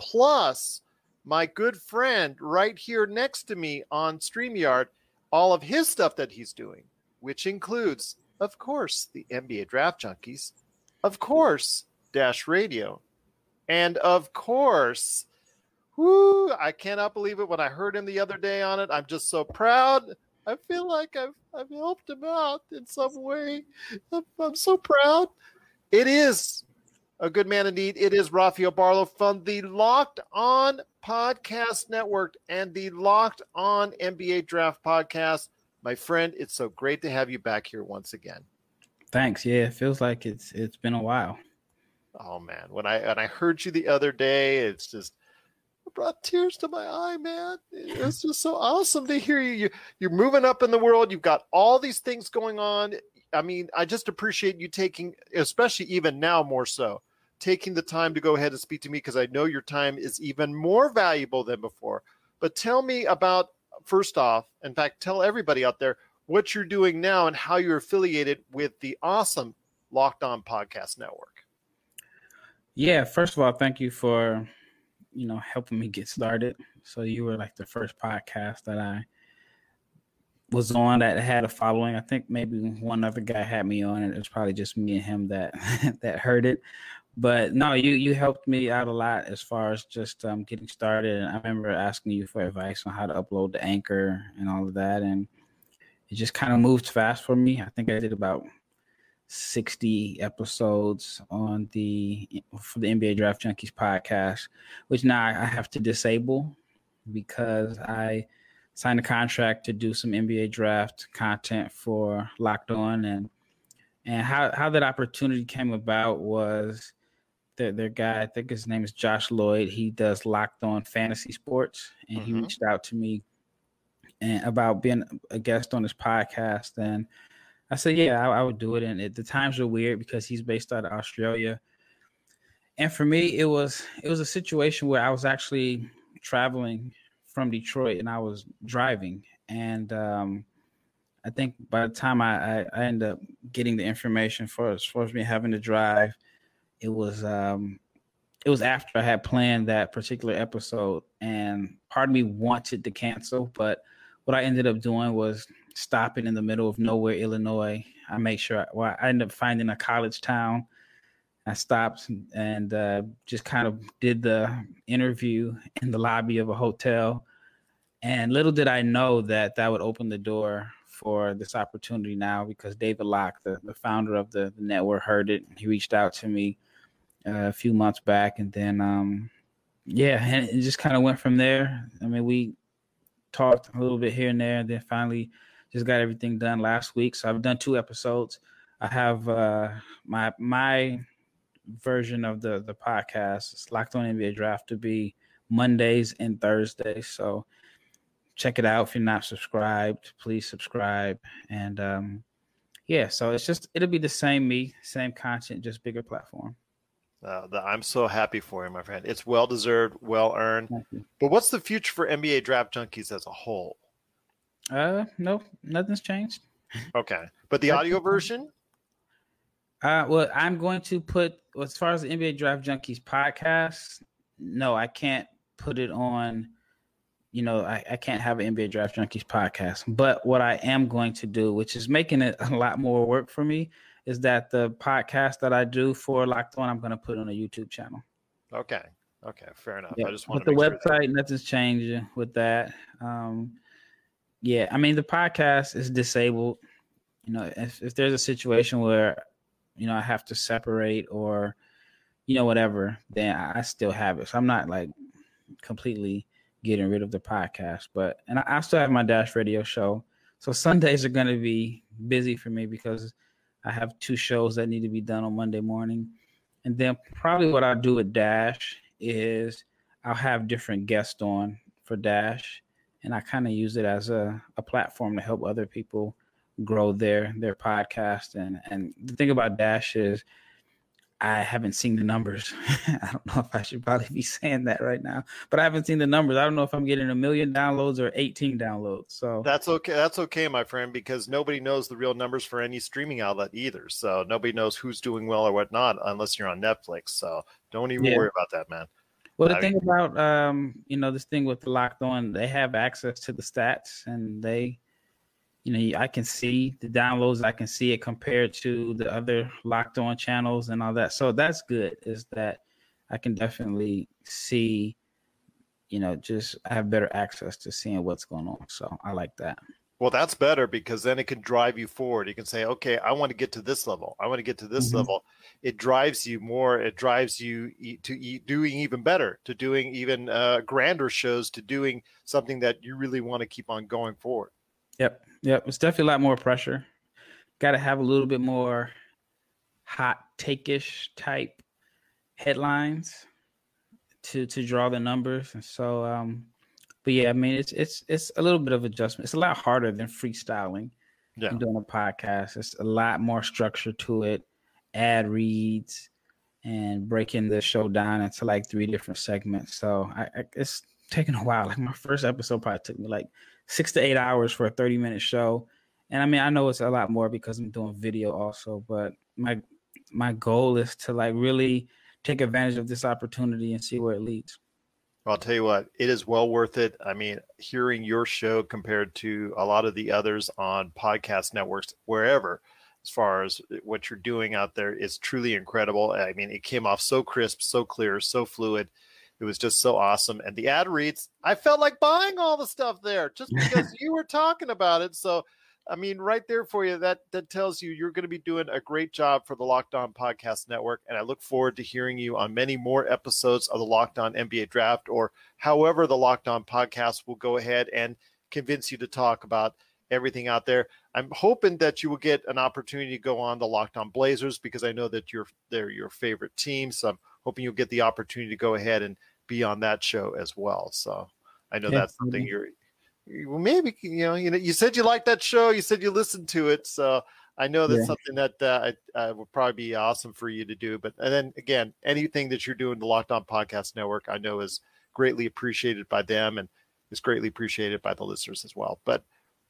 Plus, my good friend right here next to me on StreamYard, all of his stuff that he's doing, which includes, of course, the NBA Draft Junkies, of course, Dash Radio, and of course, Woo, I cannot believe it when I heard him the other day on it. I'm just so proud. I feel like I've, I've helped him out in some way. I'm, I'm so proud. It is a good man indeed. It is Rafael Barlow from the Locked On Podcast Network and the Locked On NBA Draft Podcast. My friend, it's so great to have you back here once again. Thanks. Yeah, it feels like it's it's been a while. Oh man, when I when I heard you the other day, it's just it brought tears to my eye, man. It's just so awesome to hear you. you. You're moving up in the world. You've got all these things going on. I mean, I just appreciate you taking, especially even now more so, taking the time to go ahead and speak to me because I know your time is even more valuable than before. But tell me about, first off, in fact, tell everybody out there what you're doing now and how you're affiliated with the awesome Locked On Podcast Network. Yeah, first of all, thank you for you know helping me get started. So you were like the first podcast that I was on that had a following. I think maybe one other guy had me on, and it was probably just me and him that that heard it. But no, you you helped me out a lot as far as just um, getting started. And I remember asking you for advice on how to upload the anchor and all of that, and it just kind of moved fast for me. I think I did about 60 episodes on the for the NBA Draft Junkies podcast, which now I have to disable because I signed a contract to do some NBA draft content for Locked On and and how how that opportunity came about was their their guy, I think his name is Josh Lloyd. He does Locked On Fantasy Sports and he Mhm. reached out to me and about being a guest on his podcast and I said, yeah, I, I would do it. And it, the times are weird because he's based out of Australia. And for me, it was it was a situation where I was actually traveling from Detroit and I was driving. And um, I think by the time I, I, I ended up getting the information for as far as me having to drive, it was um, it was after I had planned that particular episode. And part of me wanted to cancel, but what I ended up doing was stopping in the middle of nowhere, Illinois. I made sure, well, I ended up finding a college town. I stopped and uh, just kind of did the interview in the lobby of a hotel. And little did I know that that would open the door for this opportunity now because David Locke, the, the founder of the, the network, heard it. He reached out to me uh, a few months back. And then, um, yeah, and it just kind of went from there. I mean, we talked a little bit here and there, and then finally just got everything done last week. So I've done two episodes. I have uh, my my version of the the podcast. It's locked on NBA Draft to be Mondays and Thursdays. So check it out if you're not subscribed. Please subscribe and um, yeah. So it's just it'll be the same me, same content, just bigger platform. Uh, the, I'm so happy for you, my friend. It's well deserved, well earned. But what's the future for NBA draft junkies as a whole? Uh, no, nothing's changed. Okay, but the audio version. Uh, well, I'm going to put as far as the NBA Draft Junkies podcast. No, I can't put it on. You know, I, I can't have an NBA Draft Junkies podcast. But what I am going to do, which is making it a lot more work for me, is that the podcast that I do for Locked On, I'm going to put on a YouTube channel. Okay, okay, fair enough. Yeah, I just want with the sure that- website, nothing's changing with that. Um, yeah, I mean the podcast is disabled. You know, if if there's a situation where you know I have to separate or you know whatever, then I, I still have it. So I'm not like completely getting rid of the podcast, but and I, I still have my Dash Radio show. So Sundays are going to be busy for me because I have two shows that need to be done on Monday morning. And then probably what I'll do with Dash is I'll have different guests on for Dash, and I kind of use it as a, a platform to help other people grow their their podcast. And and the thing about Dash is I haven't seen the numbers. I don't know if I should probably be saying that right now, but I haven't seen the numbers. I don't know if I'm getting a million downloads or 18 downloads. So That's okay. That's okay, my friend, because nobody knows the real numbers for any streaming outlet either. So nobody knows who's doing well or whatnot unless you're on Netflix. So don't even Yeah. worry about that, man. Well, the I- thing about um, you know, this thing with the locked on, they have access to the stats, and they, you know, I can see the downloads. I can see it compared to the other locked on channels and all that. So that's good. Is that I can definitely see, you know, just I have better access to seeing what's going on. So I like that. Well, that's better because then it can drive you forward. You can say, okay, I want to get to this level. I want to get to this Mhm. level. It drives you more. It drives you to doing even better, to doing even uh, grander shows, to doing something that you really want to keep on going forward. Yep. Yep. It's definitely a lot more pressure. Got to have a little bit more hot take-ish type headlines to to draw the numbers. And so um but yeah, I mean it's it's it's a little bit of adjustment. It's a lot harder than freestyling Yeah. and doing a podcast. It's a lot more structure to it, ad reads and breaking the show down into like three different segments. So I, I it's taken a while. Like my first episode probably took me like six to eight hours for a 30 minute show. And I mean, I know it's a lot more because I'm doing video also, but my my goal is to like really take advantage of this opportunity and see where it leads. I'll tell you what, it is well worth it. I mean, hearing your show compared to a lot of the others on podcast networks, wherever, as far as what you're doing out there, is truly incredible. I mean, it came off so crisp, so clear, so fluid. It was just so awesome. And the ad reads, I felt like buying all the stuff there just because you were talking about it. So, I mean, right there for you, that that tells you you're going to be doing a great job for the Locked On Podcast Network. And I look forward to hearing you on many more episodes of the Locked On NBA Draft or however the Locked On Podcast will go ahead and convince you to talk about everything out there. I'm hoping that you will get an opportunity to go on the Locked On Blazers because I know that you're they're your favorite team. So I'm hoping you'll get the opportunity to go ahead and be on that show as well. So I know Yeah, that's something maybe. you're you- maybe you know you know you said you liked that show. You said you listened to it, so I know that's Yeah. something that uh, I, uh, would probably be awesome for you to do. But and then again, anything that you're doing the Locked On Podcast Network, I know is greatly appreciated by them and is greatly appreciated by the listeners as well. But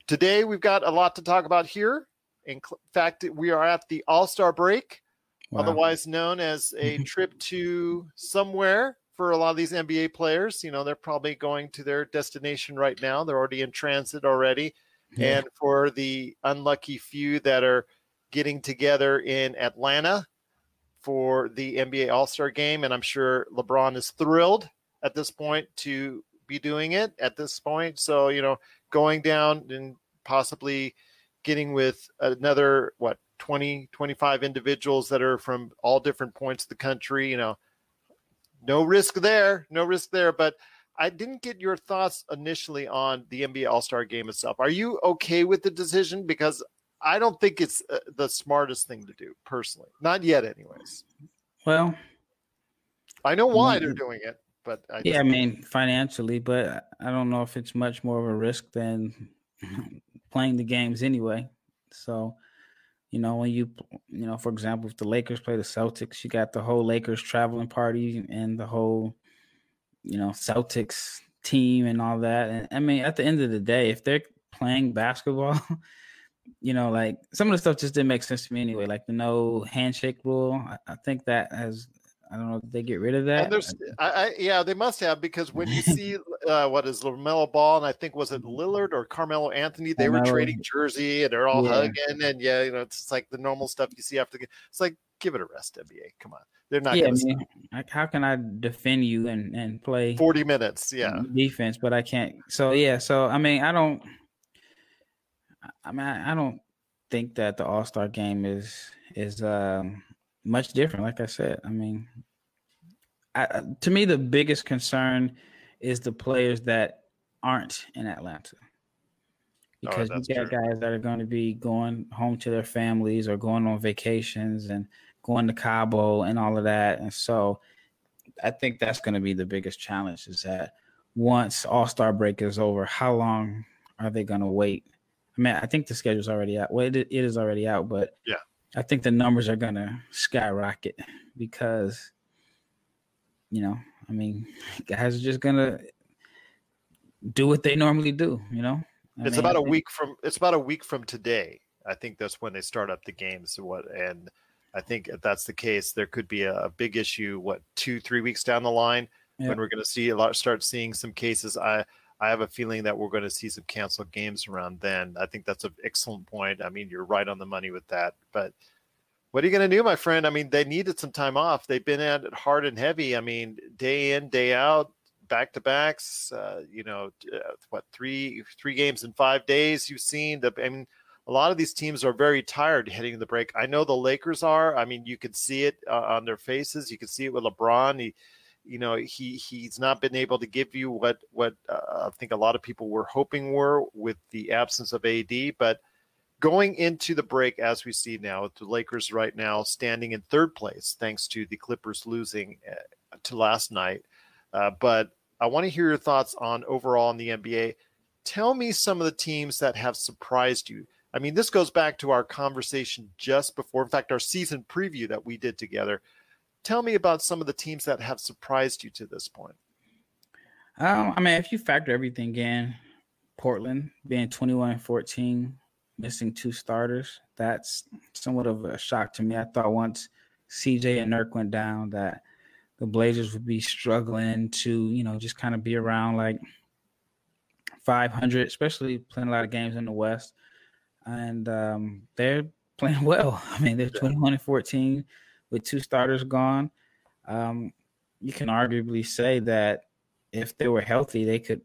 today we've got a lot to talk about here. In cl- fact, we are at the All Star break Wow. otherwise known as a trip to somewhere for a lot of these NBA players. You know, they're probably going to their destination right now. They're already in transit already. Yeah. And for the unlucky few that are getting together in Atlanta for the NBA All Star game, and I'm sure LeBron is thrilled at this point to be doing it at this point. So, you know, going down and possibly getting with another, what, 20, 25 individuals that are from all different points of the country, you know, no risk there, no risk there. But I didn't get your thoughts initially on the NBA All Star game itself. Are you okay with the decision? Because I don't think it's uh, the smartest thing to do, personally. Not yet, anyways. Well, I know why Mm, they're doing it, but I yeah, I mean financially, but I don't know if it's much more of a risk than playing the games anyway. So, You know, when you you know, for example, if the Lakers play the Celtics, you got the whole Lakers traveling party and the whole, you know, Celtics team and all that. And I mean, at the end of the day, if they're playing basketball, you know, like some of the stuff just didn't make sense to me anyway. Like the no handshake rule. I, I think that has I don't know. if they get rid of that? And there's, I, I, yeah, they must have because when you see uh, what is Lamelo Ball and I think was it Lillard or Carmelo Anthony, they Carmelo. were trading jersey and they're all Yeah. hugging and yeah, you know, it's like the normal stuff you see after the game. It's like give it a rest, NBA. Come on, they're not yeah, I going to like, how can I defend you and and play forty minutes. Yeah, defense, but I can't. So yeah, so I mean, I don't. I mean, I I don't think that the All Star game is is um, much different. Like I said, I mean, I, to me, the biggest concern is the players that aren't in Atlanta. Oh, because Oh, you got true. guys that are going to be going home to their families or going on vacations and going to Cabo and all of that. And so I think that's going to be the biggest challenge is that once All Star break is over, how long are they going to wait? I mean, I think the schedule's already out. Well, it, it is already out, but Yeah. I think the numbers are going to skyrocket because, you know, I mean, guys are just going to do what they normally do, you know? I it's mean, about a week from it's about a week from today. I think that's when they start up the games. What and I think if that's the case, there could be a, a big issue. What two, three weeks down the line Yeah. when we're going to see a lot, start seeing some cases. I I have a feeling that we're going to see some canceled games around then. I think that's an excellent point. I mean, you're right on the money with that. But what are you going to do, my friend? I mean, they needed some time off. They've been at it hard and heavy. I mean, day in, day out, back to backs. Uh, you know, uh, what three three games in five days? You've seen the. I mean, a lot of these teams are very tired heading the break. I know the Lakers are. I mean, you could see it uh, on their faces. You can see it with LeBron. He, you know, he he's not been able to give you what what uh, I think a lot of people were hoping were with the absence of AD, but going into the break as we see now the lakers right now standing in third place thanks to the clippers losing uh, to last night. Uh, but i want to hear your thoughts on overall in the nba tell me some of the teams that have surprised you. I mean this goes back to our conversation just before in fact our season preview that we did together tell me about some of the teams that have surprised you to this point Um, I mean, if you factor everything in, Portland being 21 and 14, missing two starters, that's somewhat of a shock to me. I thought once CJ and Nurk went down that the Blazers would be struggling to, you know, just kind of be around like 500, especially playing a lot of games in the West. And um, they're playing well. I mean, they're 21 and 14 with two starters gone. Um, you can arguably say that if they were healthy, they could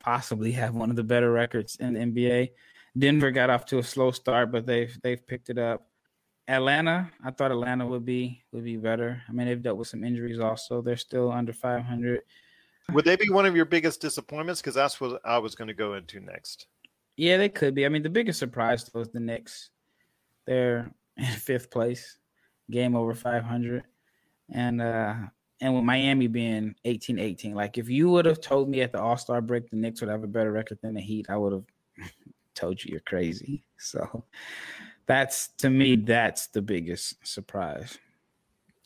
possibly have one of the better records in the NBA. Denver got off to a slow start, but they've they've picked it up. Atlanta, I thought Atlanta would be would be better. I mean, they've dealt with some injuries also. They're still under 500. would they be one of your biggest disappointments because that's what i was going to go into next Yeah, they could be. I mean, the biggest surprise was the Knicks. They're in fifth place, game over 500, and uh and with Miami being 18-18, like if you would have told me at the All Star break the Knicks would have a better record than the Heat, I would have told you you're crazy. So that's to me, that's the biggest surprise.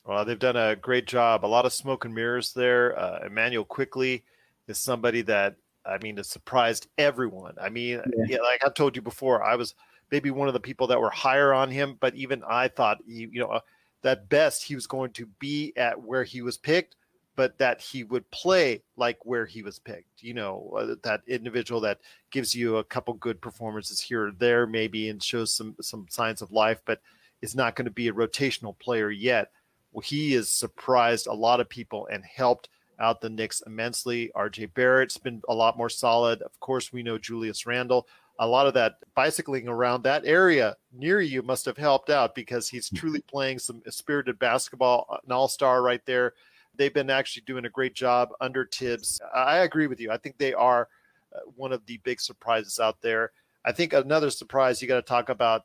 Well, they've done a great job. A lot of smoke and mirrors there. Uh, Immanuel Quickley is somebody that I mean has surprised everyone. I mean, yeah. like I've told you before, I was maybe one of the people that were higher on him, but even I thought he, you know, that best he was going to be at where he was picked, but that he would play like where he was picked. You know, uh, that individual that gives you a couple good performances here or there, maybe, and shows some some signs of life, but is not going to be a rotational player yet. Well, he has surprised a lot of people and helped out the Knicks immensely. RJ Barrett's been a lot more solid. Of course, we know Julius Randle. A lot of that bicycling around that area near you must have helped out because he's truly playing some spirited basketball, an all star right there. They've been actually doing a great job under Thibs. I agree with you. I think they are uh, one of the big surprises out there. I think another surprise you got to talk about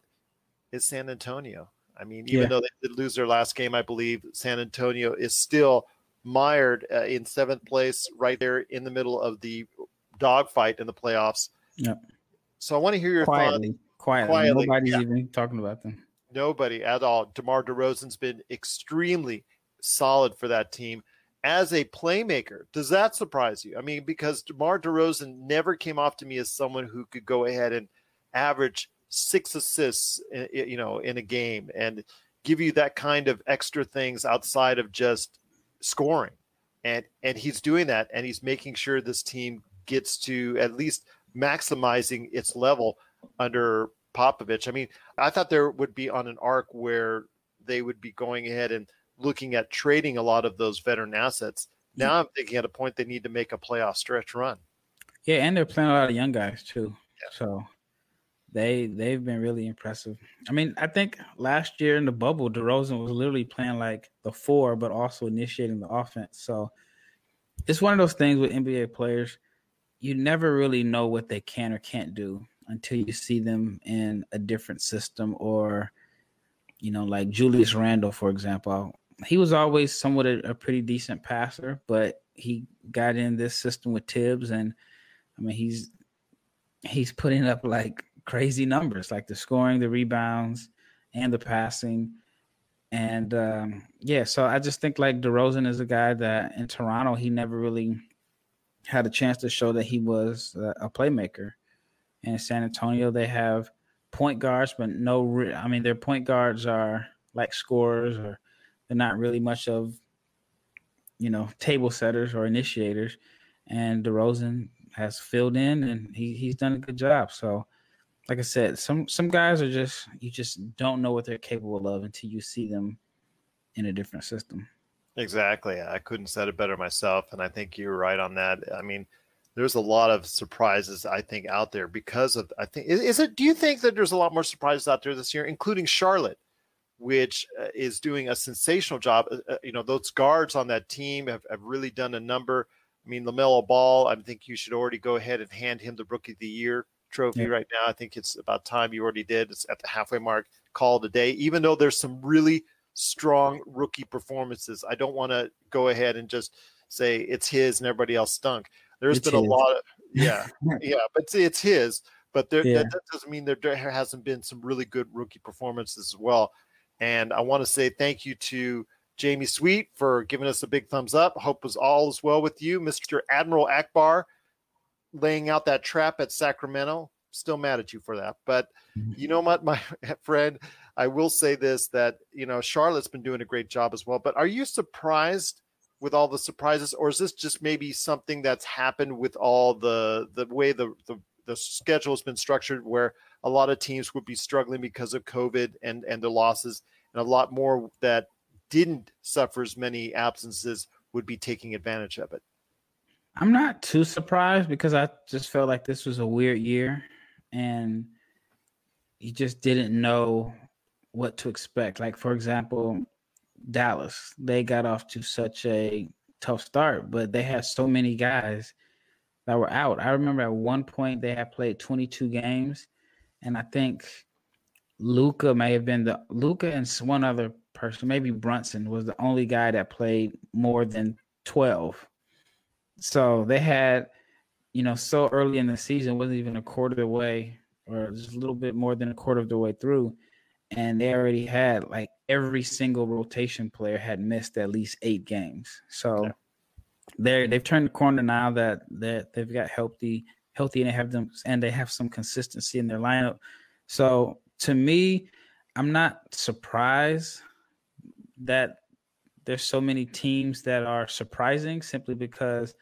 is San Antonio. I mean, even Yeah. though they did lose their last game, I believe San Antonio is still mired uh, in seventh place, right there in the middle of the dogfight in the playoffs. Yep. So I want to hear your thoughts. Quietly, quietly. Quietly, Nobody's yeah. even talking about them. Nobody at all. DeMar DeRozan's been extremely solid for that team as a playmaker. Does that surprise you? I mean, because DeMar DeRozan never came off to me as someone who could go ahead and average six assists, i- i- you know, in a game and give you that kind of extra things outside of just scoring. And and he's doing that, and he's making sure this team gets to at least maximizing its level under Popovich. I mean, I thought there would be on an arc where they would be going ahead and looking at trading a lot of those veteran assets. Now I'm thinking at a point they need to make a playoff stretch run. Yeah, and they're playing a lot of young guys too. So they they've been really impressive. I mean, I think last year in the bubble, DeRozan was literally playing like the four, but also initiating the offense. So it's one of those things with NBA players. You never really know what they can or can't do until you see them in a different system or you know, like Julius Randle, for example. He was always somewhat a, a pretty decent passer, but he got in this system with Thibs and I mean, he's he's putting up like crazy numbers, like the scoring, the rebounds, and the passing. And um, yeah, so I just think like DeRozan is a guy that in Toronto he never really had a chance to show that he was a, playmaker. And in San Antonio they have point guards, but no, re- I mean their point guards are like scorers, or they're not really much of you know table setters or initiators. And DeRozan has filled in and he, he's done a good job. So, like I said, some some guys are just you just don't know what they're capable of until you see them in a different system. Exactly. I couldn't said it better myself, and I think you're right on that. I mean, there's a lot of surprises I think out there because of I think is, is it. Do you think that there's a lot more surprises out there this year, including Charlotte, which uh, is doing a sensational job? Uh, uh, you know, those guards on that team have, have really done a number. I mean, Lamelo Ball. I think you should already go ahead and hand him the Rookie of the Year trophy Yeah. right now. I think it's about time you already did. It's at the halfway mark. Call it a day. Even though there's some really strong rookie performances. I don't want to go ahead and just say it's his and everybody else stunk. There's It's been a lot of yeah, yeah, but see, it's his. But there, Yeah. that, that doesn't mean there, there hasn't been some really good rookie performances as well. And I want to say thank you to Jamie Sweet for giving us a big thumbs up. Hope was all is well with you, Mr. Admiral Ackbar, laying out that trap at Sacramento. Still mad at you for that, but mm-hmm. you know what, my friend, I will say this that you know Charlotte's been doing a great job as well. But are you surprised with all the surprises, or is this just maybe something that's happened with all the the way the the, the schedule has been structured, where a lot of teams would be struggling because of COVID and and their losses, and a lot more that didn't suffer as many absences would be taking advantage of it. I'm not too surprised because I just felt like this was a weird year and you just didn't know what to expect. Like, for example, Dallas, they got off to such a tough start, but they had so many guys that were out. I remember at one point they had played 22 games, and I think Luka may have been the Luka and one other person, maybe Brunson, was the only guy that played more than 12. So they had, you know, so early in the season, wasn't even a quarter of the way, or just a little bit more than a quarter of the way through, and they already had like every single rotation player had missed at least eight games. So Yeah. they're they've turned the corner now that that they've got healthy, healthy, and they have them, and they have some consistency in their lineup. So to me, I'm not surprised that there's so many teams that are surprising simply because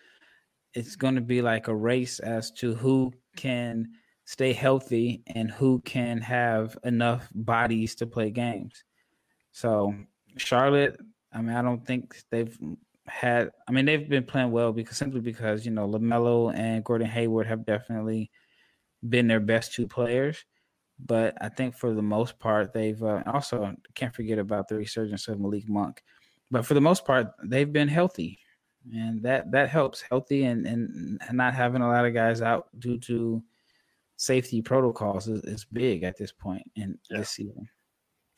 it's going to be like a race as to who can stay healthy and who can have enough bodies to play games. So Charlotte, I mean, I don't think they've had. I mean, they've been playing well because simply because you know Lamelo and Gordon Hayward have definitely been their best two players. But I think for the most part, they've uh, also can't forget about the resurgence of Malik Monk. But for the most part, they've been healthy, and that that helps. Healthy and and not having a lot of guys out due to safety protocols is, is big at this point in Yeah. this season.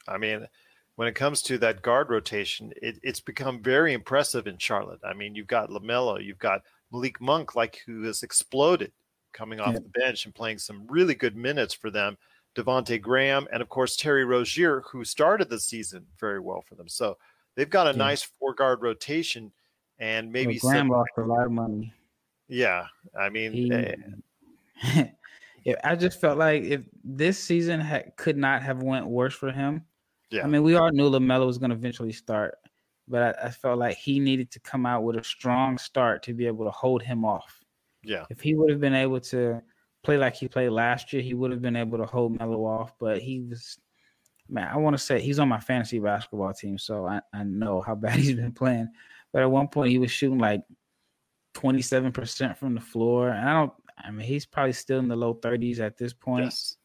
I mean, when it comes to that guard rotation, it, it's become very impressive in Charlotte. I mean, you've got Lamelo, you've got Malik Monk, like who has exploded coming off Yeah. the bench and playing some really good minutes for them. Devonte Graham, and of course Terry Rozier, who started the season very well for them. So they've got a Yeah. nice four guard rotation, and maybe Well, Graham lost a lot of money. yeah. I mean, He, eh, yeah, I just felt like if this season had, could not have went worse for him. Yeah. I mean, we all knew Lamelo was going to eventually start, but I, I felt like he needed to come out with a strong start to be able to hold him off. yeah, If he would have been able to play like he played last year, he would have been able to hold Melo off. But he was, man, I want to say he's on my fantasy basketball team, so I, I know how bad he's been playing. But at one point, he was shooting like 27% from the floor. And I don't, I mean, he's probably still in the low 30s at this point. yes,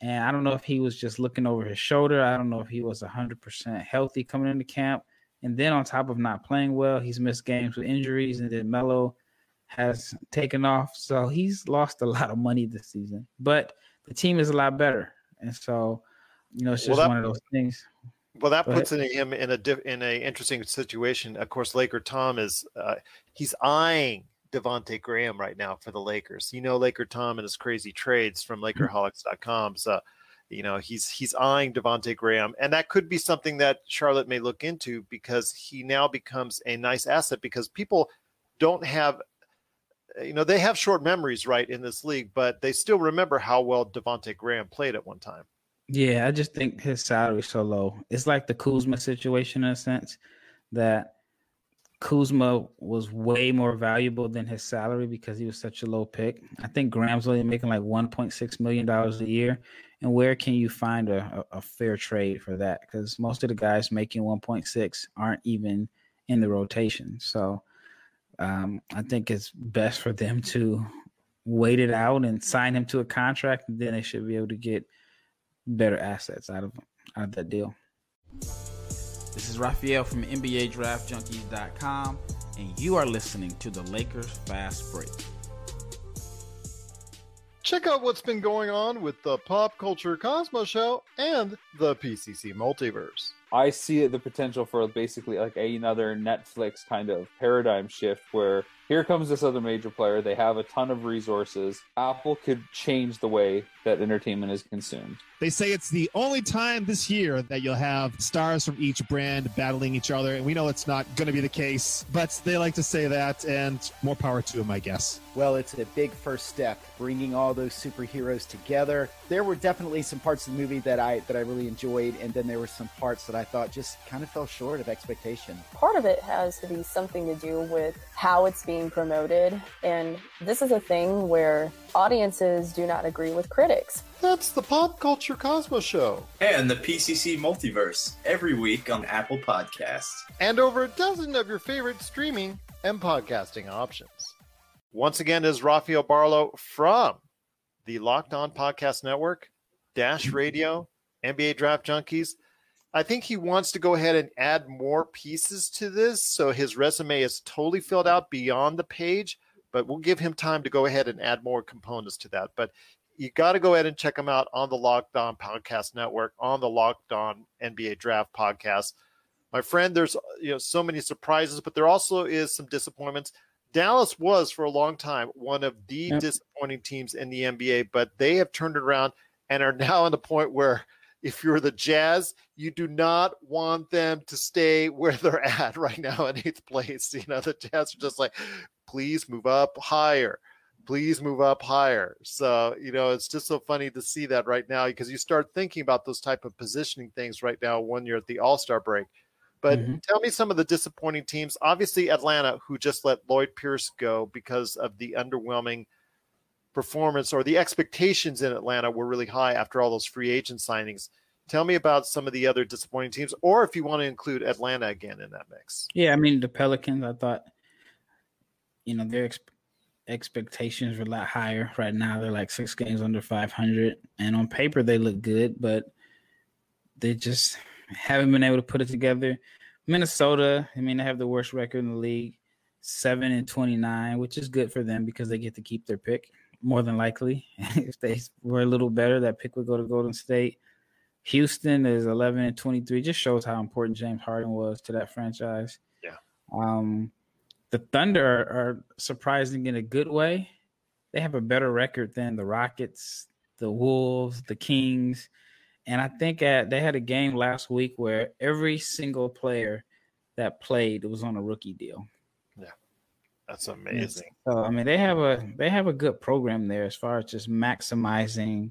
And I don't know if he was just looking over his shoulder. I don't know if he was 100% healthy coming into camp. And then on top of not playing well, he's missed games with injuries. And then Melo has taken off. So he's lost a lot of money this season. But the team is a lot better. And so, you know, it's Well, just that- one of those things. Well, that Go puts him in a diff, in a interesting situation. Of course, Laker Tom is uh, he's eyeing Devonte Graham right now for the Lakers. You know, Laker Tom and his crazy trades from hmm. LakerHolics.com. So, you know, he's he's eyeing Devonte Graham, and that could be something that Charlotte may look into because he now becomes a nice asset because people don't have. You know, they have short memories, right, in this league, but they still remember how well Devonte Graham played at one time. Yeah, I just think his salary is so low. It's like the Kuzma situation in a sense that Kuzma was way more valuable than his salary because he was such a low pick. I think Graham's only making like $1.6 million a year. And where can you find a, a, a fair trade for that? Because most of the guys making 1.6 aren't even in the rotation. So um, I think it's best for them to wait it out and sign him to a contract, and then they should be able to get better assets out of out of that deal. This is Raphael from NBA Draft Junkies.com, and you are listening to the Lakers Fast Break. Check out what's been going on with the Pop Culture Cosmos Show and the PCC Multiverse. I see the potential for basically like another Netflix kind of paradigm shift where here comes this other major player. They have a ton of resources. Apple could change the way that entertainment is consumed. They say it's the only time this year that you'll have stars from each brand battling each other, and we know it's not going to be the case, but they like to say that, and more power to them, I guess. Well, it's a big first step, bringing all those superheroes together. There were definitely some parts of the movie that I that I really enjoyed, and then there were some parts that I thought just kind of fell short of expectation. part of it has to be something to do with how it's being promoted. And this is a thing where audiences do not agree with critics. That's the Pop Culture Cosmos Show. And the PCC Multiverse every week on Apple Podcasts. And over a dozen of your favorite streaming and podcasting options. Once again, is Rafael Barlow from the Locked On Podcast Network, Dash Radio, NBA Draft Junkies. I think he wants to go ahead and add more pieces to this. So his resume is totally filled out beyond the page, but we'll give him time to go ahead and add more components to that. But you got to go ahead and check him out on the Locked On Podcast Network, on the Locked On NBA Draft Podcast. My friend, there's you know so many surprises, but there also is some disappointments. Dallas was for a long time one of the Yep. disappointing teams in the NBA, but they have turned it around and are now in the point where if you're the Jazz, you do not want them to stay where they're at right now in eighth place. You know, the Jazz are just like, please move up higher. Please move up higher. So, you know, it's just so funny to see that right now because you start thinking about those type of positioning things right now when you're at the All-Star break. But Mhm. tell me some of the disappointing teams. Obviously, Atlanta, who just let Lloyd Pierce go because of the underwhelming performance or the expectations in Atlanta were really high after all those free agent signings. Tell me about some of the other disappointing teams, or if you want to include Atlanta again in that mix. Yeah, I mean the Pelicans. I thought, you know, their ex- expectations were a lot higher. Right now, they're like six games under five hundred, and on paper they look good, but they just haven't been able to put it together. Minnesota, I mean, they have the worst record in the league, seven and twenty nine, which is good for them because they get to keep their pick more than likely. if they were a little better, that pick would go to Golden State. Houston is 11 and 23. Just shows how important James Harden was to that franchise. Yeah. Um, the Thunder are, are surprising in a good way. They have a better record than the Rockets, the Wolves, the Kings, and I think at, they had a game last week where every single player that played was on a rookie deal. Yeah, that's amazing. So I mean, they have a they have a good program there as far as just maximizing,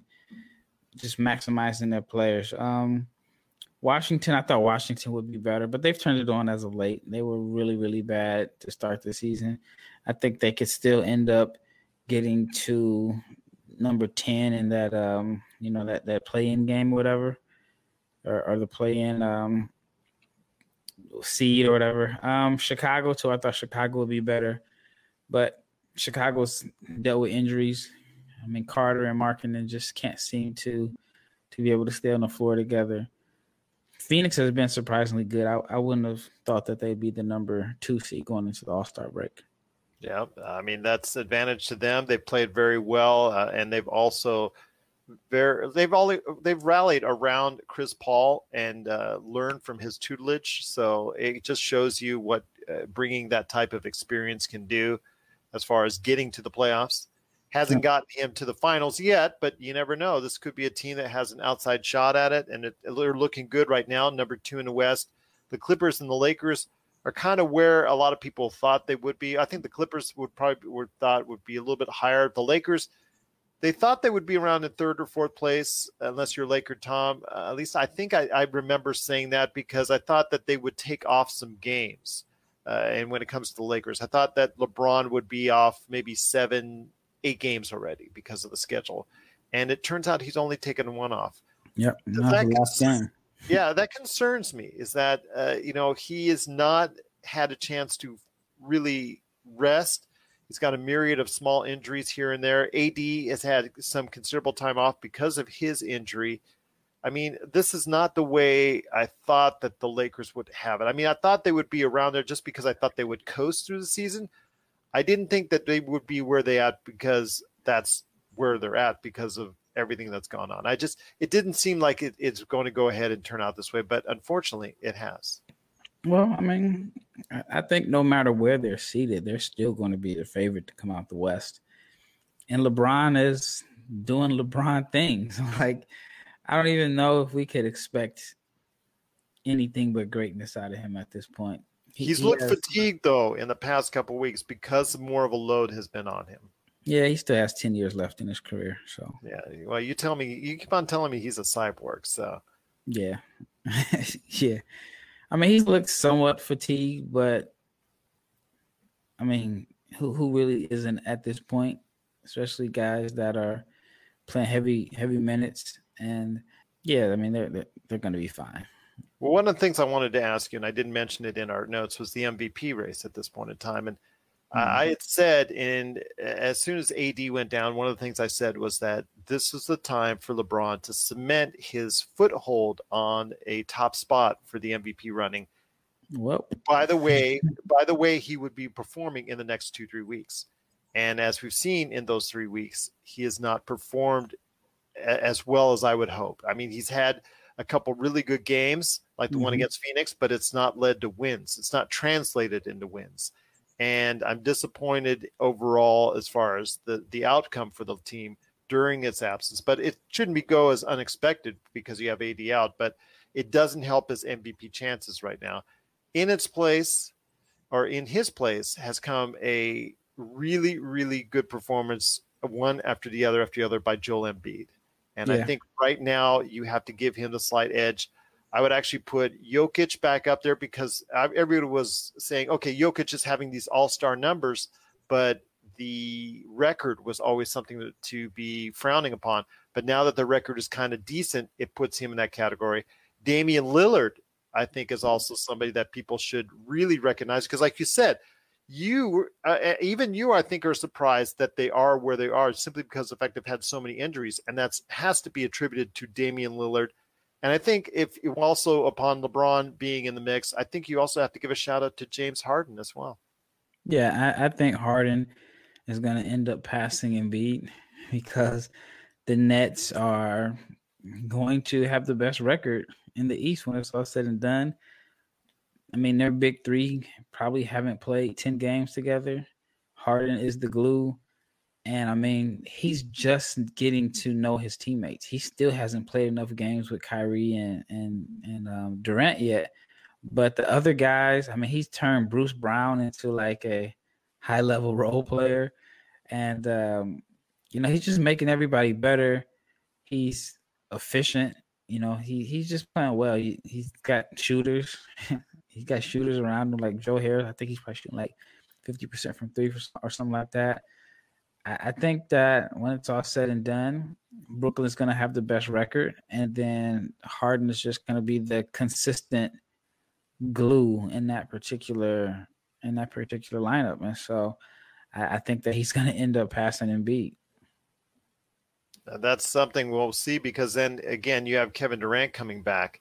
just maximizing their players. Um, Washington, I thought Washington would be better, but they've turned it on as of late. They were really, really bad to start the season. I think they could still end up getting to number 10 in that um you know that that play-in game or whatever or, or the play-in um seed or whatever. Um chicago too i thought chicago would be better but chicago's dealt with injuries. I mean carter and markkanen just can't seem to to be able to stay on the floor together. Phoenix has been surprisingly good. I, I wouldn't have thought that they'd be the number two seed going into the all-star break Yeah, I mean that's advantage to them. They played very well, uh, and they've also very they've all they've rallied around Chris Paul and uh, learned from his tutelage. So it just shows you what uh, bringing that type of experience can do, as far as getting to the playoffs. Hasn't gotten him to the finals yet, but you never know. This could be a team that has an outside shot at it, and it, they're looking good right now. Number two in the West, the Clippers and the Lakers are kind of where a lot of people thought they would be. I think the Clippers would probably would thought would be a little bit higher. The Lakers, they thought they would be around in third or fourth place, unless you're Laker Tom. Uh, at least I think I, I, remember saying that because I thought that they would take off some games. Uh, and when it comes to the Lakers, I thought that LeBron would be off maybe seven, eight games already because of the schedule. And it turns out he's only taken one off. Yep, that last game yeah, that concerns me. Is that uh, you know he has not had a chance to really rest. He's got a myriad of small injuries here and there. AD has had some considerable time off because of his injury. I mean, this is not the way I thought that the Lakers would have it. I mean, I thought they would be around there just because I thought they would coast through the season. I didn't think that they would be where they at because that's where they're at because of everything that's gone on. I just it didn't seem like it, it's going to go ahead and turn out this way, but unfortunately, it has. Well, I mean, I think no matter where they're seated, they're still going to be the favorite to come out the West. And LeBron is doing LeBron things. Like I don't even know if we could expect anything but greatness out of him at this point. He, He's he looked has, fatigued though in the past couple weeks because more of a load has been on him. Yeah, he still has ten years left in his career. So yeah, well, you tell me, you keep on telling me he's a cyborg. So yeah, yeah. I mean, he looks somewhat fatigued, but I mean, who who really isn't at this point? Especially guys that are playing heavy heavy minutes, and yeah, I mean they're they're, they're going to be fine. Well, one of the things I wanted to ask you, and I didn't mention it in our notes, was the MVP race at this point in time, and Mm-hmm. I had said, and as soon as AD went down, one of the things I said was that this was the time for LeBron to cement his foothold on a top spot for the MVP running. Well, by the way, by the way, he would be performing in the next two three weeks, and as we've seen in those three weeks, he has not performed as well as I would hope. I mean, he's had a couple really good games, like the mm-hmm. one against Phoenix, but it's not led to wins. It's not translated into wins and I'm disappointed overall as far as the the outcome for the team during its absence. But it shouldn't be go as unexpected because you have AD out, but it doesn't help his MVP chances right now. In its place, or in his place, has come a really really good performance, one after the other after the other by Joel Embiid, and yeah. I think right now you have to give him the slight edge. I would actually put Jokic back up there because everybody was saying, okay, Jokic is having these all star numbers, but the record was always something to, be frowning upon. But now that the record is kind of decent, it puts him in that category. Damian Lillard, I think, is also somebody that people should really recognize because, like you said, you uh, even you, I think, are surprised that they are where they are simply because the fact they've had so many injuries, and that's has to be attributed to Damian Lillard and I think if you also upon LeBron being in the mix, I think you also have to give a shout out to James Harden as well. Yeah, I, I think Harden is going to end up passing Embiid because the Nets are going to have the best record in the East when it's all said and done. I mean, their big three probably haven't played 10 games together. Harden is the glue. And I mean, he's just getting to know his teammates. He still hasn't played enough games with Kyrie and and and um, Durant yet. But the other guys, I mean, he's turned Bruce Brown into like a high level role player, and um, you know, he's just making everybody better. He's efficient. You know, he he's just playing well. He, he's got shooters. he's got shooters around him like Joe Harris. I think he's probably shooting like fifty percent from three or something like that. I, think that when it's all said and done, Brooklyn's going to have the best record, and then Harden is just going to be the consistent glue in that particular in that particular lineup. And so, I, I think that he's going to end up passing Embiid. That's something we'll see because then again, you have Kevin Durant coming back,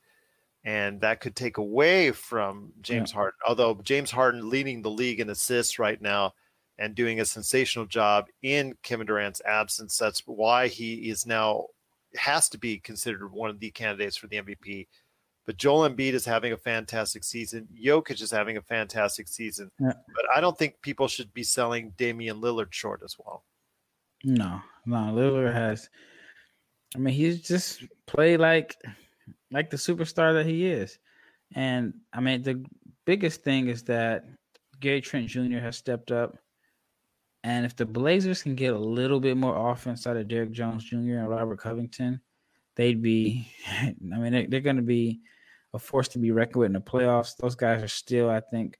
and that could take away from James yeah. Harden. Although James Harden leading the league in assists right now and doing a sensational job in Kevin Durant's absence. That's why he is now has to be considered one of the candidates for the MVP. But Joel Embiid is having a fantastic season. Jokic is having a fantastic season. Yeah. But I don't think people should be selling Damian Lillard short as well. No, no, Lillard has. I mean, he's just played like like the superstar that he is. And I mean, the biggest thing is that Gary Trent Jr. has stepped up. And if the Blazers can get a little bit more offense out of Derrick Jones Jr. and Robert Covington, they'd be, I mean, they're, they're going to be a force to be reckoned with in the playoffs. Those guys are still, I think,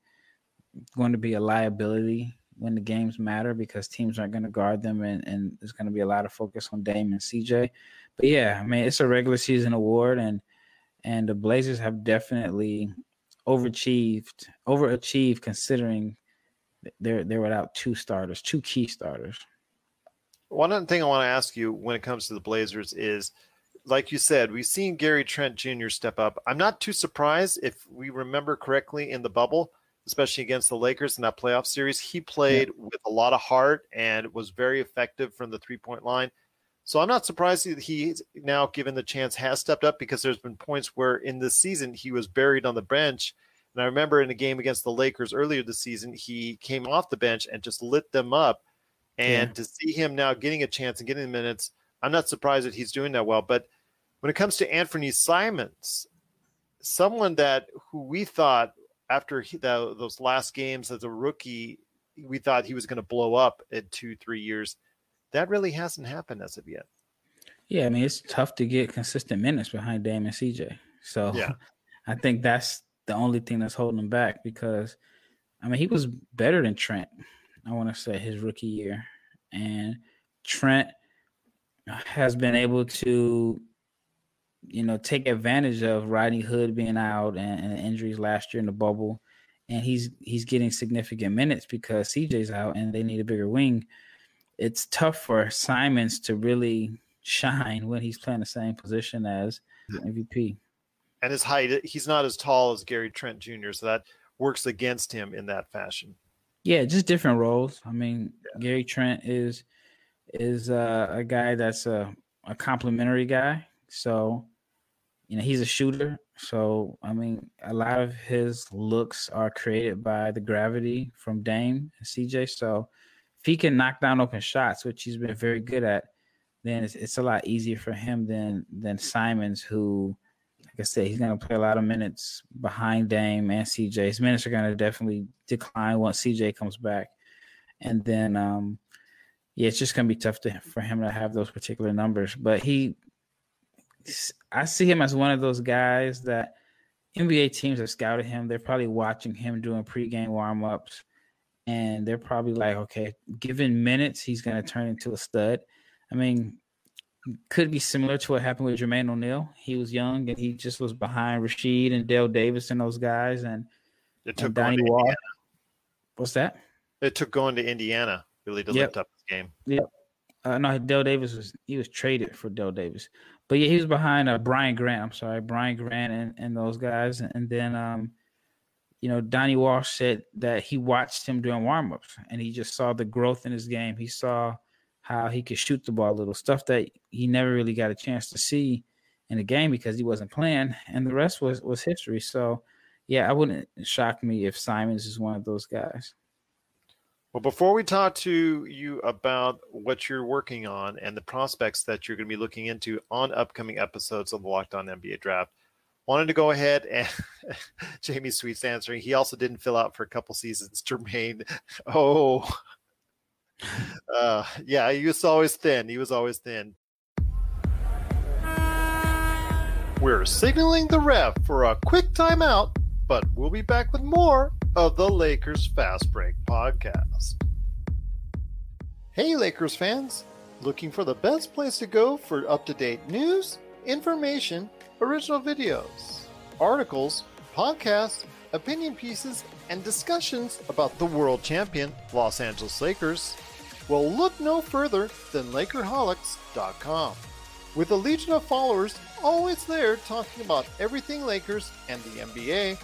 going to be a liability when the games matter because teams aren't going to guard them, and, and there's going to be a lot of focus on Dame and CJ. But yeah, I mean, it's a regular season award, and and the Blazers have definitely overachieved, overachieved considering they're they're without two starters, two key starters. One other thing I want to ask you when it comes to the Blazers is, like you said, we've seen Gary Trent Jr. step up. I'm not too surprised if we remember correctly in the bubble, especially against the Lakers in that playoff series, he played yeah. with a lot of heart and was very effective from the three point line. So I'm not surprised that he's now given the chance has stepped up because there's been points where in this season he was buried on the bench and I remember in a game against the Lakers earlier this season, he came off the bench and just lit them up. And yeah. to see him now getting a chance and getting the minutes, I'm not surprised that he's doing that well. But when it comes to Anthony Simons, someone that who we thought after he, the, those last games as a rookie, we thought he was going to blow up in two, three years. That really hasn't happened as of yet. Yeah, I mean it's tough to get consistent minutes behind Dame and CJ. So yeah. I think that's the only thing that's holding him back because I mean he was better than Trent. I want to say his rookie year, and Trent has been able to, you know, take advantage of Rodney Hood being out and, and injuries last year in the bubble, and he's he's getting significant minutes because CJ's out and they need a bigger wing. It's tough for Simons to really shine when he's playing the same position as MVP and his height, he's not as tall as Gary Trent Jr., so that works against him in that fashion. Yeah, just different roles. I mean, yeah. Gary Trent is is uh, a guy that's a a complimentary guy. So, you know, he's a shooter. So, I mean, a lot of his looks are created by the gravity from Dame and CJ. So, if he can knock down open shots, which he's been very good at, then it's, it's a lot easier for him than than Simons, who like I said, he's going to play a lot of minutes behind Dame and CJ. His minutes are going to definitely decline once CJ comes back, and then um, yeah, it's just going to be tough to, for him to have those particular numbers. But he, I see him as one of those guys that NBA teams have scouted him. They're probably watching him doing pregame warmups, and they're probably like, okay, given minutes, he's going to turn into a stud. I mean, could be similar to what happened with Jermaine O'Neal. He was young and he just was behind Rasheed and Dale Davis and those guys, and it took and Donnie Wall. What's that? It took going to Indiana really to yep. lift up the game. Yep. Uh, no, Dale Davis was he was traded for Dale Davis, but yeah, he was behind uh, Brian Grant. I'm sorry, Brian Grant and, and those guys, and then um, you know, Donnie Walsh said that he watched him doing warmups and he just saw the growth in his game. He saw how he could shoot the ball little stuff that he never really got a chance to see in the game because he wasn't playing, and the rest was was history. So, yeah, I wouldn't shock me if Simons is one of those guys. Well, before we talk to you about what you're working on and the prospects that you're going to be looking into on upcoming episodes of the Locked On NBA Draft, wanted to go ahead and Jamie Sweet's answering. He also didn't fill out for a couple seasons. Jermaine, oh, uh, yeah, he was always thin. He was always thin. We're signaling the ref for a quick timeout, but we'll be back with more of the Lakers Fast Break podcast. Hey, Lakers fans! Looking for the best place to go for up to date news, information, original videos, articles, podcasts, opinion pieces, and discussions about the world champion Los Angeles Lakers? Well, look no further than Lakerholics.com. With a legion of followers always there talking about everything Lakers and the NBA,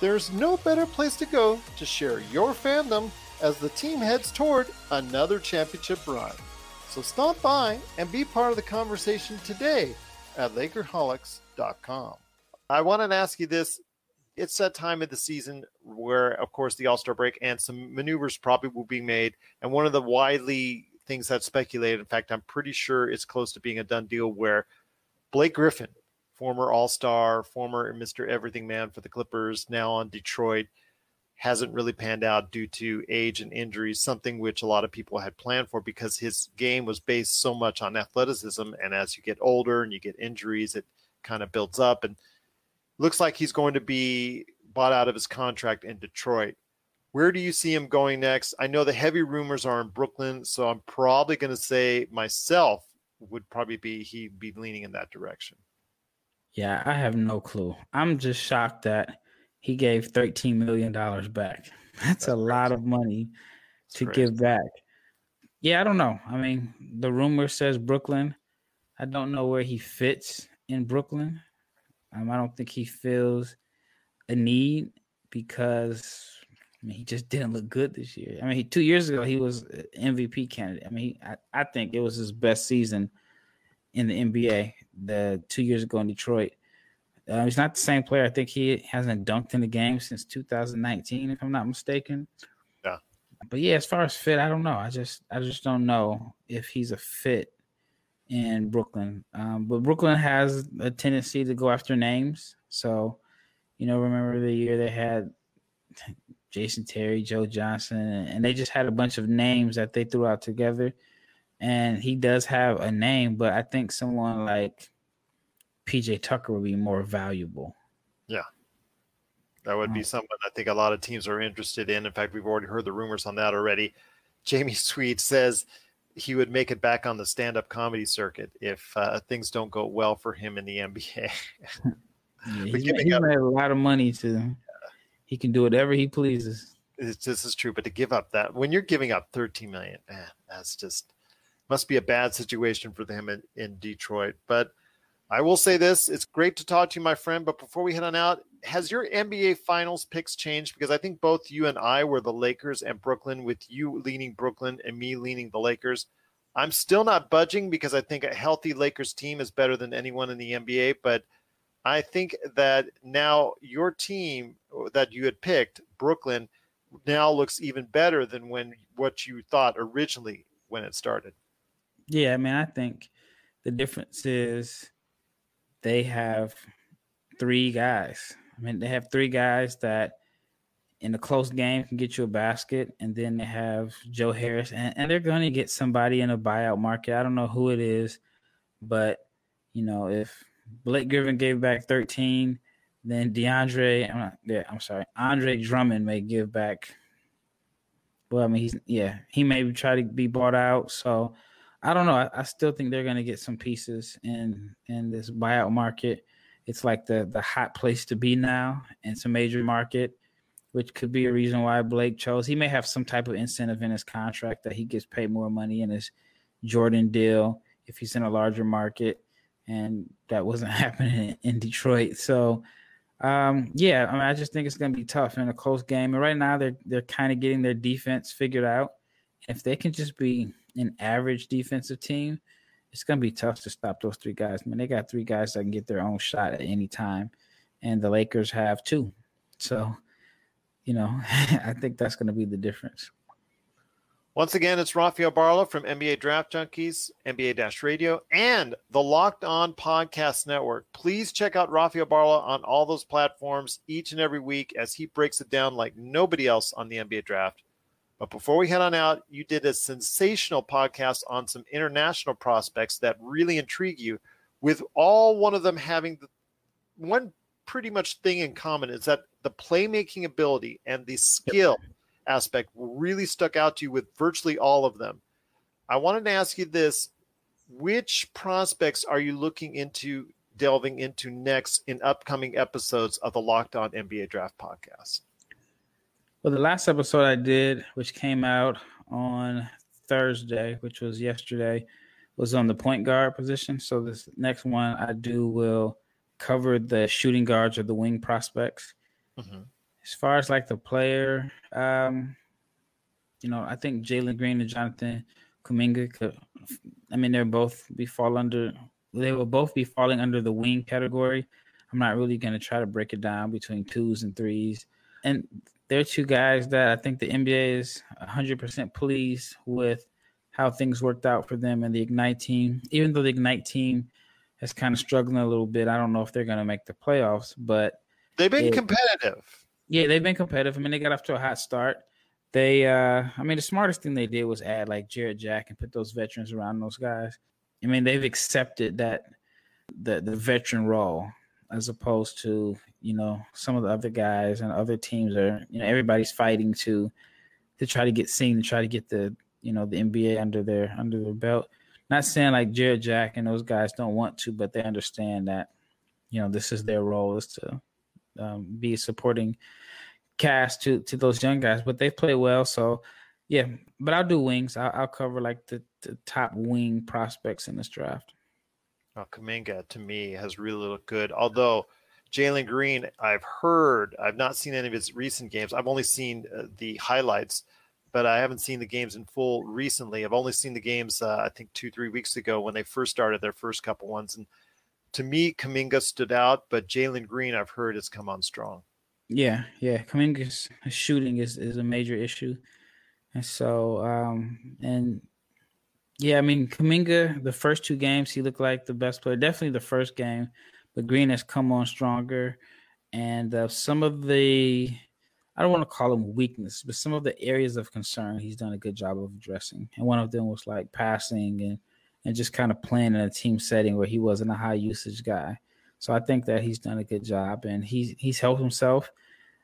there's no better place to go to share your fandom as the team heads toward another championship run. So stop by and be part of the conversation today at Lakerholics.com. I want to ask you this. It's that time of the season where, of course, the All Star break and some maneuvers probably will be made. And one of the widely things that's speculated, in fact, I'm pretty sure it's close to being a done deal, where Blake Griffin, former All Star, former Mr. Everything Man for the Clippers, now on Detroit, hasn't really panned out due to age and injuries, something which a lot of people had planned for because his game was based so much on athleticism. And as you get older and you get injuries, it kind of builds up. And looks like he's going to be bought out of his contract in Detroit. Where do you see him going next? I know the heavy rumors are in Brooklyn, so I'm probably going to say myself would probably be he'd be leaning in that direction. Yeah, I have no clue. I'm just shocked that he gave $13 million back. That's, That's a lot of money That's to crazy. give back. Yeah, I don't know. I mean, the rumor says Brooklyn. I don't know where he fits in Brooklyn. Um, I don't think he feels a need because I mean, he just didn't look good this year. I mean, he, two years ago he was MVP candidate. I mean, he, I, I think it was his best season in the NBA. The two years ago in Detroit, uh, he's not the same player. I think he hasn't dunked in the game since 2019, if I'm not mistaken. Yeah. But yeah, as far as fit, I don't know. I just I just don't know if he's a fit in Brooklyn. Um, but Brooklyn has a tendency to go after names. So, you know, remember the year they had Jason Terry, Joe Johnson, and they just had a bunch of names that they threw out together. And he does have a name, but I think someone like PJ Tucker would be more valuable. Yeah. That would be um, someone I think a lot of teams are interested in. In fact, we've already heard the rumors on that already. Jamie Sweet says he would make it back on the stand up comedy circuit if uh, things don't go well for him in the NBA. yeah, he's, he's up, made a lot of money to he can do whatever he pleases. this is true, but to give up that when you're giving up 13 million, man, that's just must be a bad situation for them in, in Detroit. But I will say this: it's great to talk to you, my friend. But before we head on out, has your NBA Finals picks changed? Because I think both you and I were the Lakers and Brooklyn, with you leaning Brooklyn and me leaning the Lakers. I'm still not budging because I think a healthy Lakers team is better than anyone in the NBA. But I think that now your team that you had picked, Brooklyn, now looks even better than when what you thought originally when it started. Yeah, I mean, I think the difference is they have three guys. I mean, they have three guys that in a close game can get you a basket, and then they have Joe Harris, and, and they're going to get somebody in a buyout market. I don't know who it is, but you know, if Blake Griffin gave back 13. Then DeAndre, I'm not, yeah, I'm sorry, Andre Drummond may give back. Well, I mean, he's yeah, he may try to be bought out. So I don't know. I, I still think they're going to get some pieces in in this buyout market. It's like the the hot place to be now. It's a major market, which could be a reason why Blake chose. He may have some type of incentive in his contract that he gets paid more money in his Jordan deal if he's in a larger market and that wasn't happening in Detroit. So, um, yeah, I mean, I just think it's going to be tough in a close game. And right now, they're they're kind of getting their defense figured out. If they can just be an average defensive team, it's going to be tough to stop those three guys. I mean, they got three guys that can get their own shot at any time, and the Lakers have two. So, you know, I think that's going to be the difference. Once again, it's Rafael Barlowe from NBA Draft Junkies, NBA Radio, and the Locked On Podcast Network. Please check out Rafael Barlowe on all those platforms each and every week as he breaks it down like nobody else on the NBA Draft. But before we head on out, you did a sensational podcast on some international prospects that really intrigue you, with all one of them having the, one pretty much thing in common is that the playmaking ability and the skill aspect really stuck out to you with virtually all of them. I wanted to ask you this which prospects are you looking into delving into next in upcoming episodes of the Locked On NBA Draft podcast? Well, the last episode I did, which came out on Thursday, which was yesterday, was on the point guard position. So this next one I do will cover the shooting guards or the wing prospects. Mm-hmm. As far as like the player, um, you know, I think Jalen Green and Jonathan Kuminga could. I mean, they're both be fall under. They will both be falling under the wing category. I'm not really going to try to break it down between twos and threes. And they're two guys that I think the NBA is 100% pleased with how things worked out for them and the Ignite team. Even though the Ignite team has kind of struggling a little bit, I don't know if they're going to make the playoffs, but they've been it, competitive. Yeah, they've been competitive. I mean, they got off to a hot start. They, uh, I mean, the smartest thing they did was add like Jarrett Jack and put those veterans around those guys. I mean, they've accepted that the the veteran role as opposed to you know some of the other guys and other teams are you know everybody's fighting to to try to get seen to try to get the you know the NBA under their under their belt. Not saying like Jarrett Jack and those guys don't want to, but they understand that you know this is their role is to um, be supporting cast to to those young guys. But they play well, so yeah. But I'll do wings. I'll, I'll cover like the, the top wing prospects in this draft. Oh, Kuminga to me has really looked good. Although Jalen Green, I've heard, I've not seen any of his recent games. I've only seen uh, the highlights, but I haven't seen the games in full recently. I've only seen the games, uh, I think, two, three weeks ago when they first started their first couple ones. And to me, Kuminga stood out, but Jalen Green, I've heard, has come on strong. Yeah, yeah. Kuminga's shooting is, is a major issue. And so, um, and yeah, I mean, Kuminga, the first two games, he looked like the best player. Definitely the first game, but Green has come on stronger. And uh, some of the, I don't want to call them weakness, but some of the areas of concern he's done a good job of addressing. And one of them was like passing and, and just kind of playing in a team setting where he wasn't a high usage guy. So I think that he's done a good job and he's he's helped himself.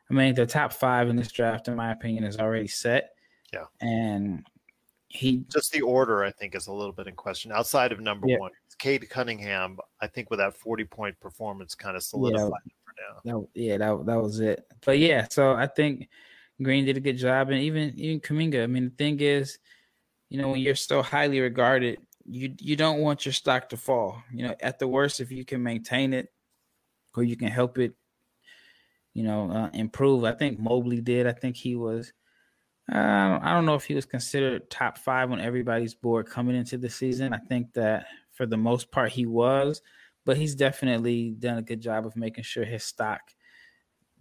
I mean, the top five in this draft, in my opinion, is already set. Yeah. And he just the order I think is a little bit in question outside of number yeah. one. Cade Cunningham, I think with that 40 point performance kind of solidified yeah, for now. That, yeah, that, that was it. But yeah, so I think Green did a good job and even even Kuminga. I mean, the thing is, you know, when you're so highly regarded, you you don't want your stock to fall. You know, at the worst, if you can maintain it or you can help it, you know, uh, improve. I think Mobley did. I think he was uh, I don't know if he was considered top five on everybody's board coming into the season. I think that for the most part he was, but he's definitely done a good job of making sure his stock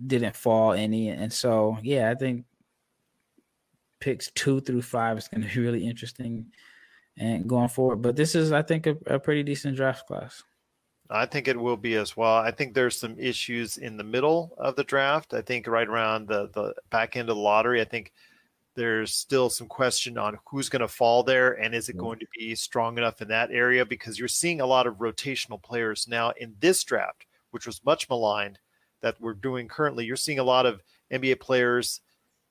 didn't fall any. And so, yeah, I think picks two through five is going to be really interesting and going forward. But this is, I think, a, a pretty decent draft class. I think it will be as well. I think there's some issues in the middle of the draft. I think right around the the back end of the lottery. I think there's still some question on who's going to fall there and is it going to be strong enough in that area because you're seeing a lot of rotational players now in this draft, which was much maligned that we're doing currently. You're seeing a lot of NBA players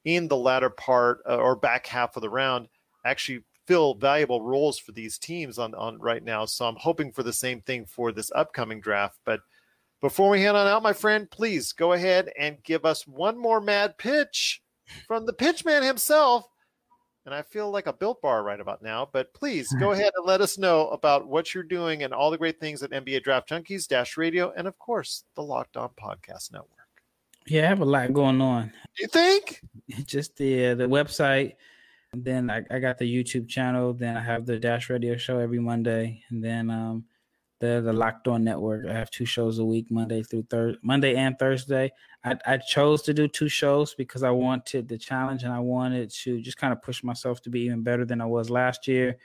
in the latter part uh, or back half of the round actually fill valuable roles for these teams on, on right now. So I'm hoping for the same thing for this upcoming draft. But before we head on out, my friend, please go ahead and give us one more mad pitch from the pitchman himself. And I feel like a built bar right about now, but please go ahead and let us know about what you're doing and all the great things at NBA Draft Junkies, Dash Radio, and of course, the Locked On Podcast Network. Yeah, I have a lot going on. You think? Just the uh, the website, then I, I got the YouTube channel. Then I have the Dash Radio show every Monday, and then um, the the Locked On Network. I have two shows a week, Monday through Thursday, Monday and Thursday. I, I chose to do two shows because I wanted the challenge and I wanted to just kind of push myself to be even better than I was last year.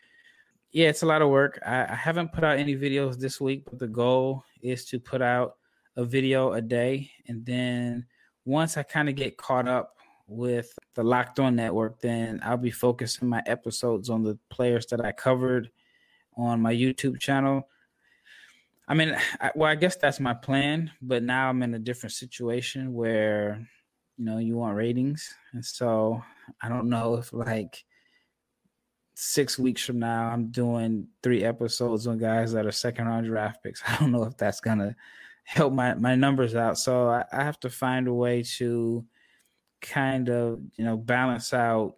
Yeah, it's a lot of work. I, I haven't put out any videos this week, but the goal is to put out a video a day, and then once I kind of get caught up with the Locked On Network, then I'll be focusing my episodes on the players that I covered on my YouTube channel I mean, I, well, I guess that's my plan, but now I'm in a different situation where, you know, you want ratings. And so I don't know if like six weeks from now, I'm doing three episodes on guys that are second round draft picks. I don't know if that's going to help my, my numbers out. So I, I have to find a way to kind of, you know, balance out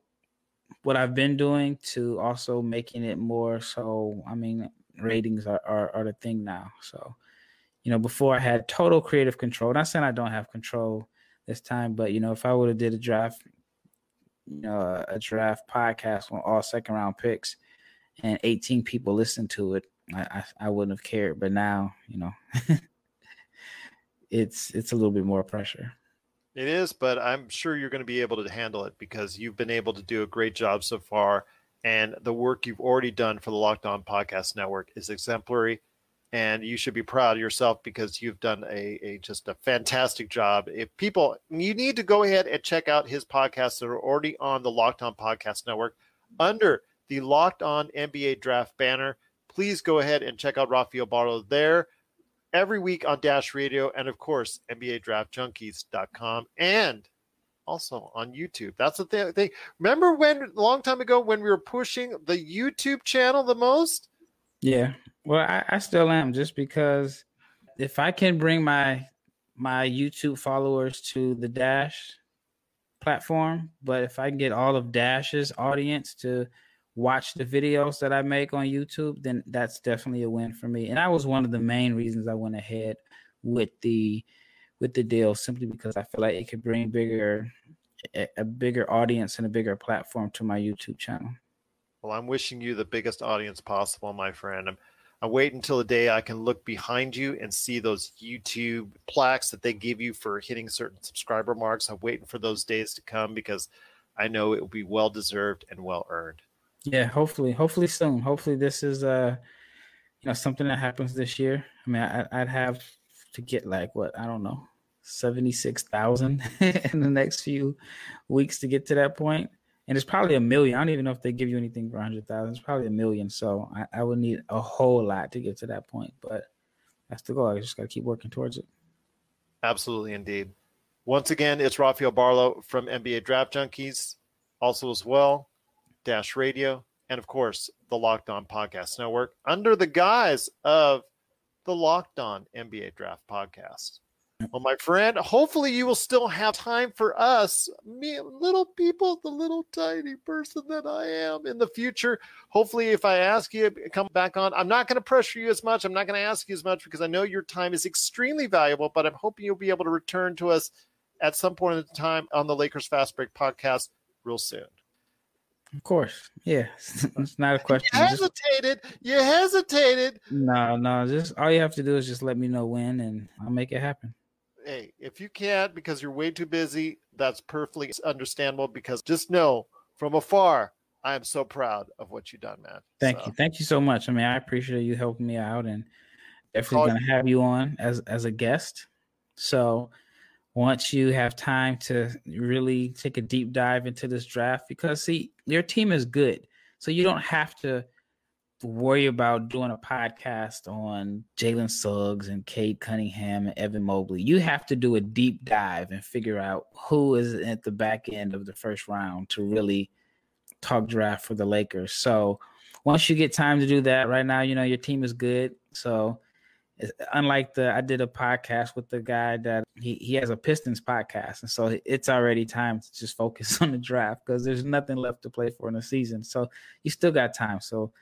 what I've been doing to also making it more so. I mean, ratings are, are, are the thing now. So, you know, before I had total creative control. Not saying I don't have control this time, but you know, if I would have did a draft, you know, a draft podcast on all second round picks, and 18 people listened to it, I, I, I wouldn't have cared. But now, you know, it's it's a little bit more pressure. It is, but I'm sure you're going to be able to handle it because you've been able to do a great job so far and the work you've already done for the Locked On Podcast Network is exemplary. And you should be proud of yourself because you've done a, a just a fantastic job. If people, you need to go ahead and check out his podcasts that are already on the Locked On Podcast Network under the Locked On NBA Draft banner. Please go ahead and check out Rafael Barlowe there every week on Dash Radio and, of course, NBADraftJunkies.com and also on YouTube. That's the thing. Remember when a long time ago when we were pushing the YouTube channel the most? Yeah. Well, I, I still am just because if I can bring my my YouTube followers to the Dash platform, but if I can get all of Dash's audience to watch the videos that I make on YouTube, then that's definitely a win for me. And that was one of the main reasons I went ahead with the with the deal simply because I feel like it could bring bigger a bigger audience and a bigger platform to my YouTube channel. Well, I'm wishing you the biggest audience possible, my friend. I'm I wait until the day I can look behind you and see those YouTube plaques that they give you for hitting certain subscriber marks. I'm waiting for those days to come because I know it will be well deserved and well earned. Yeah, hopefully, hopefully soon. Hopefully, this is uh, you know, something that happens this year. I mean, I, I'd have to get like what I don't know, seventy six thousand in the next few weeks to get to that point. And it's probably a million. I don't even know if they give you anything for hundred thousand. It's probably a million. So I, I would need a whole lot to get to that point. But that's the goal. I just gotta keep working towards it. Absolutely indeed. Once again, it's Rafael Barlowe from NBA Draft Junkies, also as well, Dash Radio, and of course the Locked On Podcast Network under the guise of the Locked On NBA Draft Podcast. Well, my friend, hopefully you will still have time for us, me, little people, the little tiny person that I am in the future. Hopefully, if I ask you to come back on, I'm not going to pressure you as much. I'm not going to ask you as much because I know your time is extremely valuable, but I'm hoping you'll be able to return to us at some point in time on the Lakers Fast Break podcast real soon. Of course. Yeah. it's not a question. You hesitated. You hesitated. No, no. Just all you have to do is just let me know when and I'll make it happen. Hey, if you can't because you're way too busy, that's perfectly understandable because just know from afar, I am so proud of what you've done, man. Thank so. you. Thank you so much. I mean, I appreciate you helping me out and definitely gonna have you on as as a guest. So once you have time to really take a deep dive into this draft because see your team is good so you don't have to worry about doing a podcast on Jalen Suggs and Cade Cunningham and Evan Mobley. You have to do a deep dive and figure out who is at the back end of the first round to really talk draft for the Lakers. So once you get time to do that, right now, you know, your team is good. So unlike the I did a podcast with the guy that he, he has a Pistons podcast, and so it's already time to just focus on the draft because there's nothing left to play for in the season. So you still got time. So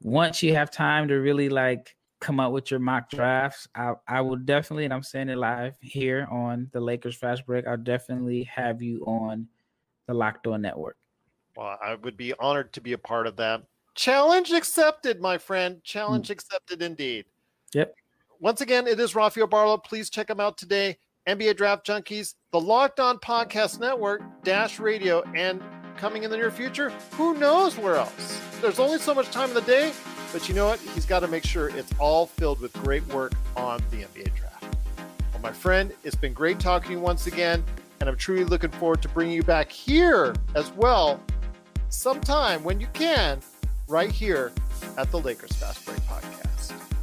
once you have time to really like come up with your mock drafts, I I will definitely, and I'm saying it live here on the Lakers Fast Break. I'll definitely have you on the Locked On Network. Well, I would be honored to be a part of that. Challenge accepted, my friend. Challenge mm. accepted indeed. Yep. Once again, it is Rafael Barlowe. Please check him out today. NBA Draft Junkies, the Locked On Podcast Network, Dash Radio, and coming in the near future, who knows where else? There's only so much time in the day, but you know what? He's got to make sure it's all filled with great work on the NBA Draft. Well, my friend, it's been great talking to you once again, and I'm truly looking forward to bringing you back here as well sometime when you can, right here at the Lakers Fast Break Podcast.